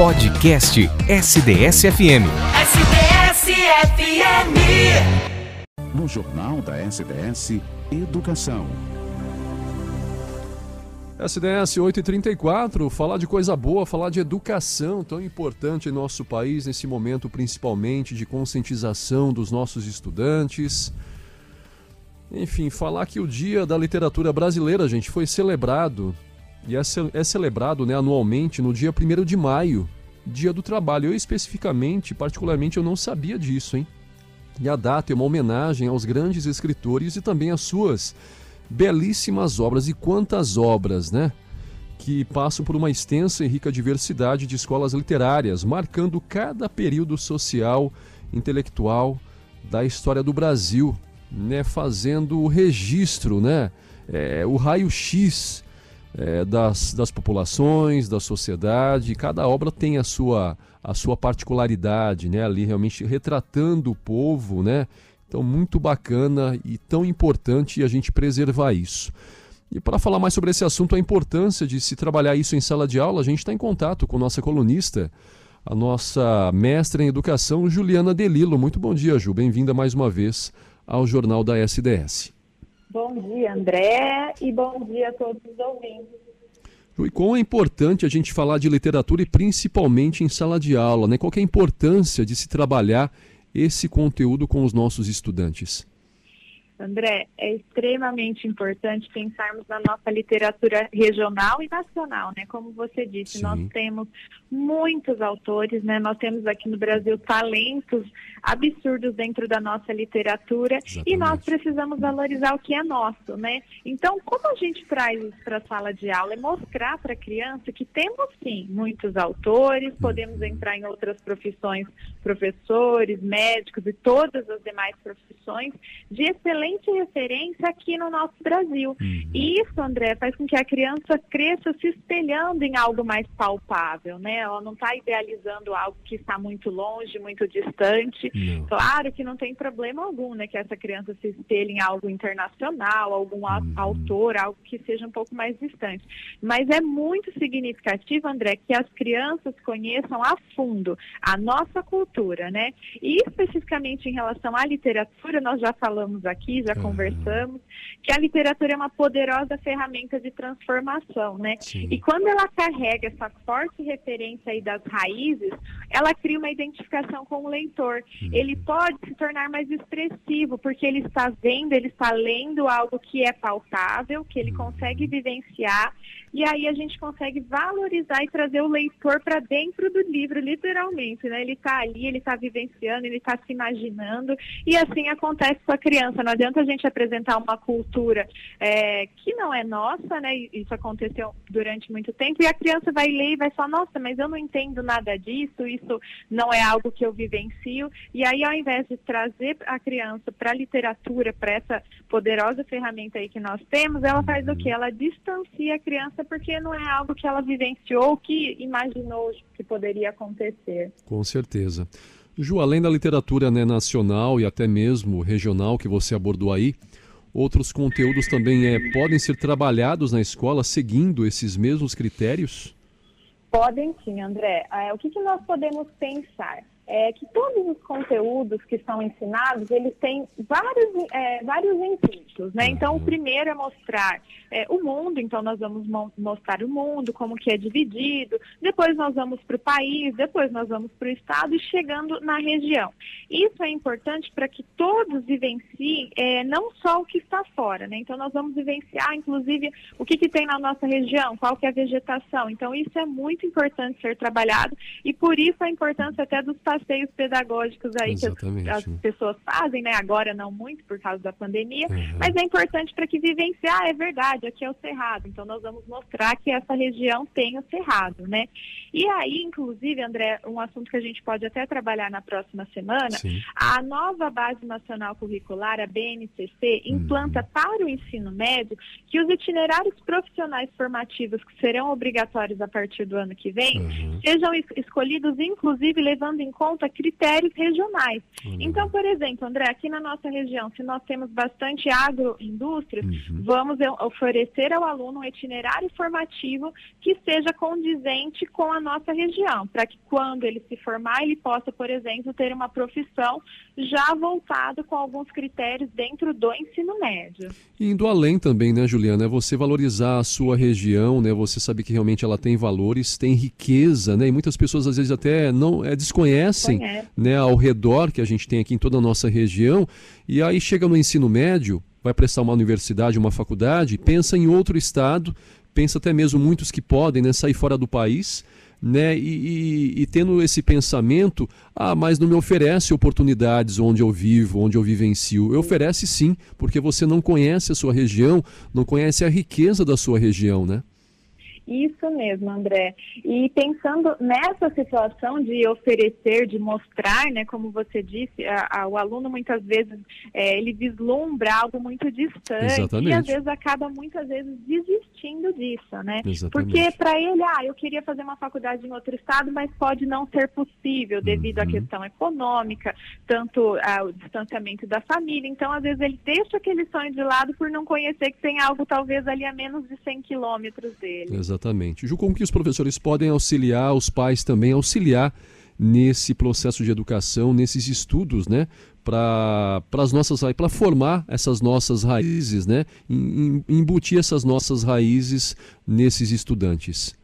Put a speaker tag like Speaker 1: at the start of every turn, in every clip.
Speaker 1: Podcast SDS-FM.
Speaker 2: SDS-FM.
Speaker 3: No Jornal da SDS, Educação.
Speaker 4: SDS 834, falar de coisa boa, falar de educação, tão importante em nosso país nesse momento, principalmente de conscientização dos nossos estudantes. Enfim, falar que o Dia da Literatura Brasileira, gente, foi celebrado e é, ce é celebrado né, anualmente no dia 1 de maio, Dia do Trabalho. Eu especificamente, particularmente, eu não sabia disso, hein? E a data é uma homenagem aos grandes escritores e também às suas belíssimas obras. E quantas obras, né? Que passam por uma extensa e rica diversidade de escolas literárias, marcando cada período social, intelectual da história do Brasil, né? Fazendo o registro, né? É, o raio-x é, das, das populações, da sociedade. Cada obra tem a sua, a sua particularidade, né? Ali realmente retratando o povo, né? Então, muito bacana e tão importante a gente preservar isso. E para falar mais sobre esse assunto, a importância de se trabalhar isso em sala de aula, a gente está em contato com nossa colunista, a nossa mestra em educação, Juliana Delilo. Muito bom dia, Ju. Bem-vinda mais uma vez ao Jornal da SDS.
Speaker 5: Bom dia, André, e bom dia a todos os ouvintes.
Speaker 4: E quão é importante a gente falar de literatura e principalmente em sala de aula, né? Qual é a importância de se trabalhar esse conteúdo com os nossos estudantes?
Speaker 5: André, é extremamente importante pensarmos na nossa literatura regional e nacional, né? Como você disse, Sim. nós temos muitos autores, né? Nós temos aqui no Brasil talentos absurdos dentro da nossa literatura Exatamente. e nós precisamos valorizar o que é nosso, né? Então, como a gente traz isso para a sala de aula? É mostrar para a criança que temos sim muitos autores, podemos entrar em outras profissões, professores, médicos e todas as demais profissões de excelente referência aqui no nosso Brasil. Uhum. E isso, André, faz com que a criança cresça se espelhando em algo mais palpável, né? Ela não está idealizando algo que está muito longe, muito distante. Não. Claro que não tem problema algum, né? Que essa criança se espelhe em algo internacional, algum uhum. autor, algo que seja um pouco mais distante. Mas é muito significativo, André, que as crianças conheçam a fundo a nossa cultura, né? E especificamente em relação à literatura, nós já falamos aqui, já uhum. conversamos, que a literatura é uma poderosa ferramenta de transformação, né? Sim. E quando ela carrega essa forte referência aí das raízes, ela cria uma identificação com o leitor. Uhum. Ele pode se tornar mais expressivo, porque ele está vendo, ele está lendo algo que é palpável, que ele uhum. consegue vivenciar, e aí a gente consegue valorizar e trazer o leitor para dentro do livro, literalmente, né? Ele está ali, ele está vivenciando, ele está se imaginando, e assim acontece com a criança. Não adianta a gente apresentar uma cultura é, que não é nossa, né? Isso aconteceu durante muito tempo, e a criança vai ler e vai falar, nossa, mas eu não entendo nada disso, isso não é algo que eu vivencio. E aí, ao invés de trazer a criança para a literatura, para essa poderosa ferramenta aí que nós temos, ela faz o que? Ela distancia a criança porque não é algo que ela vivenciou, que imaginou que poderia acontecer.
Speaker 4: Com certeza. Ju, além da literatura né, nacional e até mesmo regional que você abordou aí, outros conteúdos também é, podem ser trabalhados na escola seguindo esses mesmos critérios?
Speaker 5: Podem sim, André. É, o que, que nós podemos pensar? É que todos os conteúdos que são ensinados, eles têm vários, é, vários intuitos, né? Então, o uhum. primeiro é mostrar é, o mundo, então nós vamos mo mostrar o mundo, como que é dividido, depois nós vamos para o país, depois nós vamos para o estado e chegando na região. Isso é importante para que todos vivenciem é, não só o que está fora, né? Então, nós vamos vivenciar, inclusive, o que, que tem na nossa região, qual que é a vegetação. Então, isso é muito importante ser trabalhado e por isso a importância até dos passeios pedagógicos aí Exatamente. que as, as, pessoas fazem, né? Agora não muito por causa da pandemia, uhum. mas é importante para que vivenciar, ah, é verdade, aqui é o Cerrado, então nós vamos mostrar que essa região tem o Cerrado, né? E aí, inclusive, André, um assunto que a gente pode até trabalhar na próxima semana, Sim. a nova Base Nacional Curricular, a BNCC, implanta uhum. para o ensino médio que os itinerários profissionais formativos que serão obrigatórios a partir do ano que vem uhum. sejam es escolhidos, inclusive, levando em conta conta critérios regionais. Uhum. Então, por exemplo, André, aqui na nossa região, se nós temos bastante agroindústrias, uhum. vamos oferecer ao aluno um itinerário formativo que seja condizente com a nossa região, para que quando ele se formar, ele possa, por exemplo, ter uma profissão já voltada com alguns critérios dentro do ensino médio.
Speaker 4: indo além também, né, Juliana, é você valorizar a sua região, né, você saber que realmente ela tem valores, tem riqueza, né, e muitas pessoas às vezes até não é, desconhecem, Conhece. né, ao redor que a gente tem aqui em toda a nossa região, e aí chega no ensino médio, vai prestar uma universidade, uma faculdade, pensa em outro estado, pensa até mesmo muitos que podem né, sair fora do país, né? E, e, e, tendo esse pensamento, ah, mas não me oferece oportunidades onde eu vivo, onde eu vivencio. Eu oferece sim, porque você não conhece a sua região, não conhece a riqueza da sua região, né?
Speaker 5: Isso mesmo, André. E pensando nessa situação de oferecer, de mostrar, né, como você disse, a, a, o aluno muitas vezes é, ele vislumbra algo muito distante Exatamente. e às vezes acaba muitas vezes desistindo disso, né? Exatamente. Porque para ele, ah, eu queria fazer uma faculdade em outro estado, mas pode não ser possível devido uhum. à questão econômica, tanto ah, o distanciamento da família. Então, às vezes ele deixa aquele sonho de lado por não conhecer que tem algo talvez ali a menos de 100 quilômetros dele.
Speaker 4: Exatamente. Exatamente. Ju, como que os professores podem auxiliar, os pais também auxiliar nesse processo de educação, nesses estudos, né? Para as nossas para formar essas nossas raízes, né? Embutir essas nossas raízes nesses estudantes.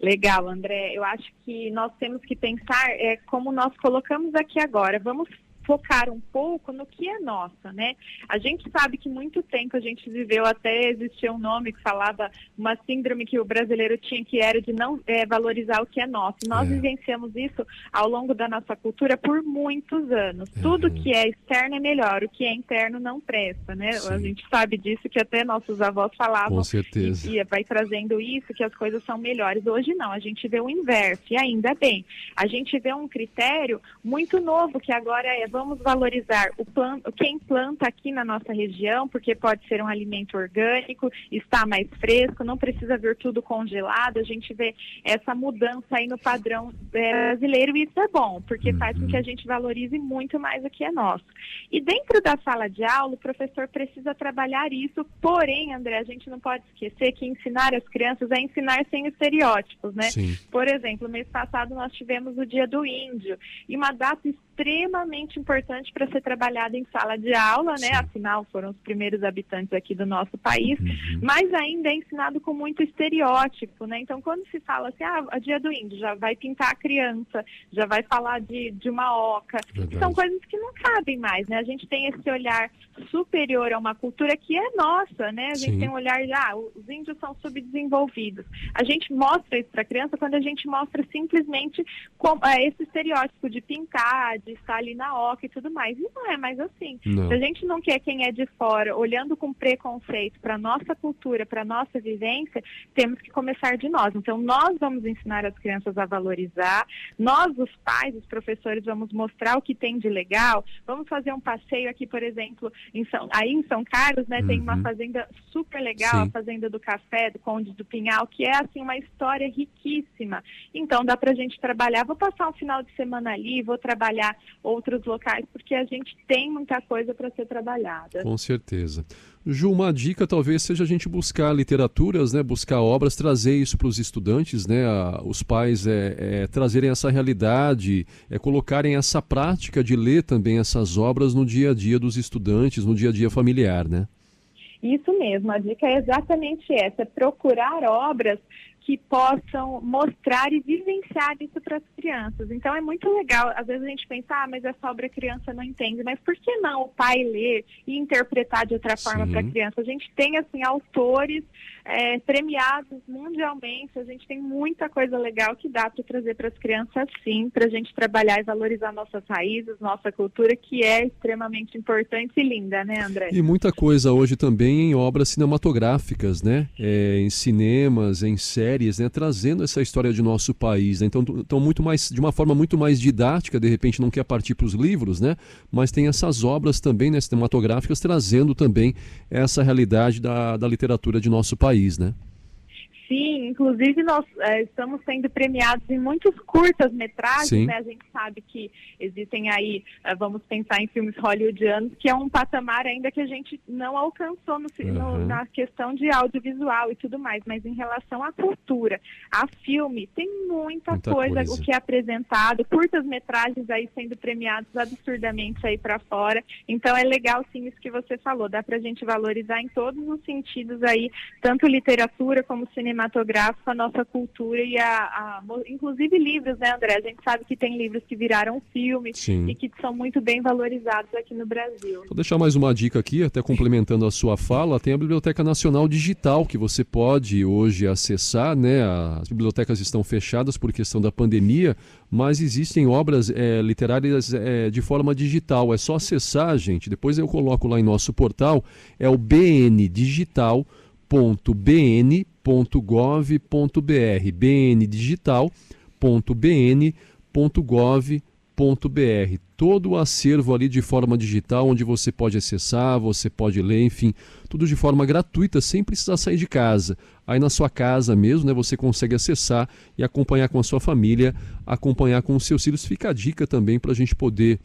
Speaker 5: Legal, André. Eu acho que nós temos que pensar é, como nós colocamos aqui agora. Vamos focar um pouco no que é nossa, né? A gente sabe que muito tempo a gente viveu até existia um nome que falava uma síndrome que o brasileiro tinha que era de não é, valorizar o que é nosso. Nós é. vivenciamos isso ao longo da nossa cultura por muitos anos. Uhum. Tudo que é externo é melhor, o que é interno não presta, né? Sim. A gente sabe disso que até nossos avós falavam.
Speaker 4: Com certeza.
Speaker 5: E, e vai trazendo isso que as coisas são melhores. Hoje não, a gente vê o inverso e ainda bem. A gente vê um critério muito novo que agora é vamos valorizar o quem planta aqui na nossa região, porque pode ser um alimento orgânico, está mais fresco, não precisa vir tudo congelado. A gente vê essa mudança aí no padrão é, brasileiro e isso é bom, porque faz com que a gente valorize muito mais o que é nosso. E dentro da sala de aula, o professor precisa trabalhar isso, porém, André, a gente não pode esquecer que ensinar as crianças é ensinar sem estereótipos, né? Sim. Por exemplo, mês passado nós tivemos o Dia do Índio, e uma data extremamente importante para ser trabalhada em sala de aula, né? Afinal, foram os primeiros habitantes aqui do nosso país, uhum. mas ainda é ensinado com muito estereótipo, né? Então, quando se fala assim, ah, a dia do índio, já vai pintar a criança, já vai falar de, de uma oca, são coisas que não cabem mais, né? A gente tem esse olhar superior a uma cultura que é nossa, né? A gente Sim. tem um olhar de, ah, os índios são subdesenvolvidos. A gente mostra isso para a criança quando a gente mostra simplesmente é, esse estereótipo de pintar, de estar ali na oca e tudo mais. E não é mais assim. Não. Se a gente não quer quem é de fora, olhando com preconceito para nossa cultura, para nossa vivência, temos que começar de nós. Então, nós vamos ensinar as crianças a valorizar, nós, os pais, os professores, vamos mostrar o que tem de legal. Vamos fazer um passeio aqui, por exemplo, em São, aí em São Carlos, né, uhum. tem uma uhum. fazenda super legal, Sim. a Fazenda do Café, do Conde do Pinhal, que é, assim, uma história riquíssima. Então, dá para a gente trabalhar. Vou passar um final de semana ali, vou trabalhar outros locais, porque a gente tem muita coisa para ser trabalhada.
Speaker 4: Com certeza. Ju, uma dica talvez seja a gente buscar literaturas, né, buscar obras, trazer isso para os estudantes, né, a, os pais é, é, trazerem essa realidade, é, colocarem essa prática de ler também essas obras no dia a dia dos estudantes, no dia a dia familiar, né?
Speaker 5: Isso mesmo, a dica é exatamente essa, é procurar obras que possam mostrar e vivenciar isso para as crianças. Então é muito legal. Às vezes a gente pensa, ah, mas essa obra a criança não entende. Mas por que não o pai ler e interpretar de outra forma para a criança? A gente tem assim autores é, premiados mundialmente. A gente tem muita coisa legal que dá para trazer para as crianças, sim, para a gente trabalhar e valorizar nossas raízes, nossa cultura, que é extremamente importante e linda, né, André?
Speaker 4: E muita coisa hoje também em obras cinematográficas, né? É, em cinemas, em séries né, trazendo essa história de nosso país. Né? Então, então, muito mais, de uma forma muito mais didática, de repente não quer partir para os livros, né? mas tem essas obras também né, cinematográficas trazendo também essa realidade da, da literatura de nosso país. Né?
Speaker 5: Sim, inclusive nós é, estamos sendo premiados em muitos curtas-metragens, né? A gente sabe que existem aí, é, vamos pensar em filmes hollywoodianos, que é um patamar ainda que a gente não alcançou no, uhum. no, na questão de audiovisual e tudo mais, mas em relação à cultura, a filme, tem muita, muita coisa, coisa, o que é apresentado, curtas-metragens aí sendo premiados absurdamente aí para fora. Então é legal sim isso que você falou, dá para a gente valorizar em todos os sentidos aí, tanto literatura como cinema cinematográfico, a nossa cultura e a, a, inclusive livros, né, André? A gente sabe que tem livros que viraram filmes Sim. e que são muito bem valorizados aqui no Brasil.
Speaker 4: Vou deixar mais uma dica aqui, até complementando a sua fala, tem a Biblioteca Nacional Digital que você pode hoje acessar, né? As bibliotecas estão fechadas por questão da pandemia, mas existem obras é, literárias é, de forma digital. É só acessar, gente. Depois eu coloco lá em nosso portal, é o BN Bndigital.gov.br, bndigital.bn.gov.br. Todo o acervo ali de forma digital, onde você pode acessar, você pode ler, enfim, tudo de forma gratuita, sem precisar sair de casa. Aí na sua casa mesmo, né, você consegue acessar e acompanhar com a sua família, acompanhar com os seus filhos. Fica a dica também para a gente poder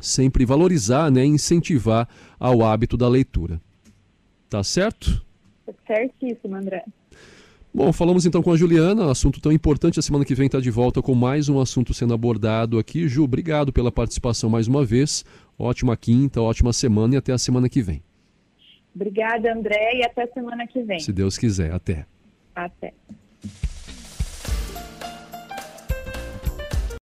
Speaker 4: sempre valorizar, né, incentivar ao hábito da leitura. Tá certo?
Speaker 5: Certíssimo, André.
Speaker 4: Bom, falamos então com a Juliana, assunto tão importante. A semana que vem está de volta com mais um assunto sendo abordado aqui. Ju, obrigado pela participação mais uma vez. Ótima quinta, ótima semana e até a semana que vem.
Speaker 5: Obrigada, André, e até a semana que vem.
Speaker 4: Se Deus quiser, até.
Speaker 5: Até.